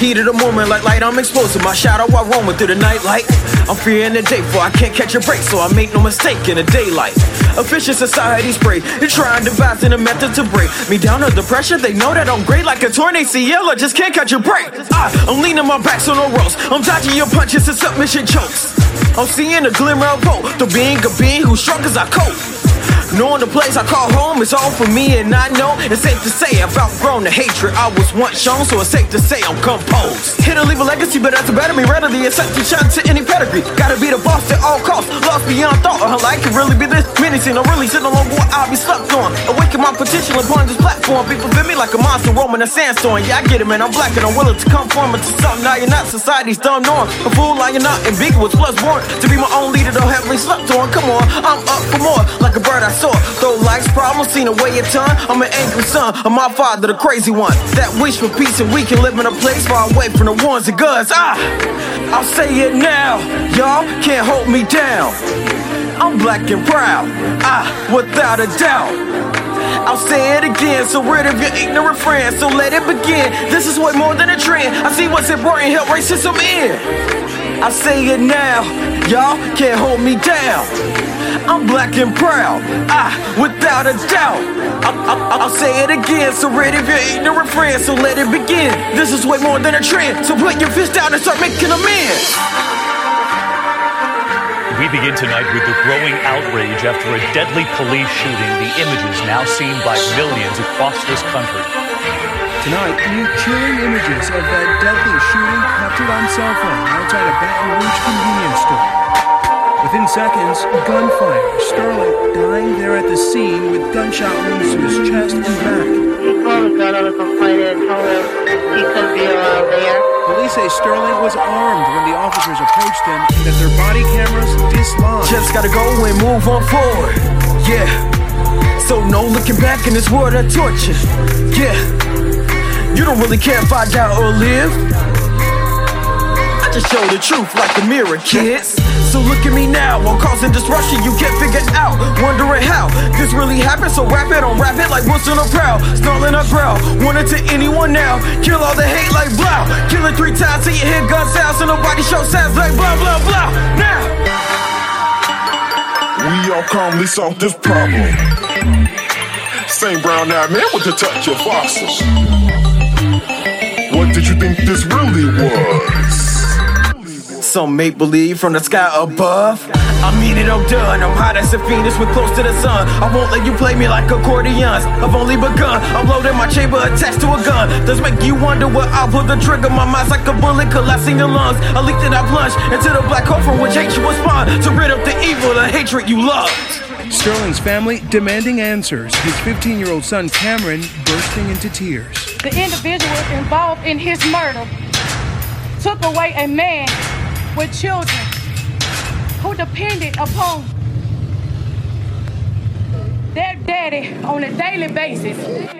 Heat of the moment, like light, I'm exposing my shadow while roaming through the night. I'm fearing the day, for I can't catch a break, so I make no mistake in the daylight. Efficient society spray, they're trying to devise a method to break me down under pressure. They know that I'm great, like a torn ACL, I just can't catch a break. I, I'm leaning my back so no rolls. I'm dodging your punches and submission chokes. I'm seeing a glimmer of hope, the being a being who strong as I cope. Knowing the place I call home is all for me, and I know it's safe to say I've outgrown the hatred I was once shown, so it's safe to say I'm composed. Here to leave a legacy, but that's a better me, readily accept to shine to any pedigree. Gotta be the boss at all costs, lost beyond thought. Her life could really be this menacing, I really sit alone what I'll be slept on. Awaken my potential upon this platform. People feel me like a monster roaming a sandstorm. Yeah, I get it, man, I'm black and I'm willing to conform into something. Now you're not society's dumb norm. A fool, lying not ambiguous, plus born to be my own leader, though heavily slept on. Come on, I'm up for more, like a bird I saw. Though life's problems seen a way a ton, I'm an angry son of my father, the crazy one. That wish for peace and we can live in a place far away from the ones and guns. Ah, I'll say it now, y'all can't hold me down. I'm black and proud, ah, without a doubt. I'll say it again, so rid of your ignorant friends, so let it begin. This is way more than a trend. I see what's important, help racism in. I say it now, y'all can't hold me down. I'm black and proud, ah, without a doubt. I, I, I'll say it again, so rid of your ignorant friends, so let it begin. This is way more than a trend, so put your fist down and start making amends. We begin tonight with the growing outrage after a deadly police shooting. The images now seen by millions across this country. Tonight, new chilling images of that deadly shooting captured on cell phone outside a Baton Rouge convenience store. Within seconds, gunfire. Sterling dying there at the scene with gunshot wounds to his chest and back. Say Sterling was armed when the officers approached him and that their body cameras dislodged. Just gotta go and move on forward. Yeah. So no looking back in this world of torture. Yeah. You don't really care if I die or live. I just show the truth like a mirror, kids. So look at me now, I'm causing disruption you can't figure out. Wondering how this really happened, so rap it on rap it like Wilson or Proud. Snarling a growl, want it to anyone now. Kill all the hate like blow. Kill it three times till you hear gun sounds, so nobody show sounds like blah blah blah. Now. We all calmly solve this problem. Same brown eyed man with a touch of fossils. What did you think this really was? Some make believe from the sky above. I mean it, I'm done. I'm hot as a phoenix with close to the sun. I won't let you play me like accordions. I've only begun. I'm loading my chamber attached to a gun. Does make you wonder what I'll pull the trigger. My mind's like a bullet collapsing your lungs. I leaked and I plunged into the black hole from which hatred was spawned. To rid of the evil, the hatred you loved. Sterling's family demanding answers. His 15 year old son Cameron bursting into tears. The individuals involved in his murder took away a man with children who depended upon their daddy on a daily basis.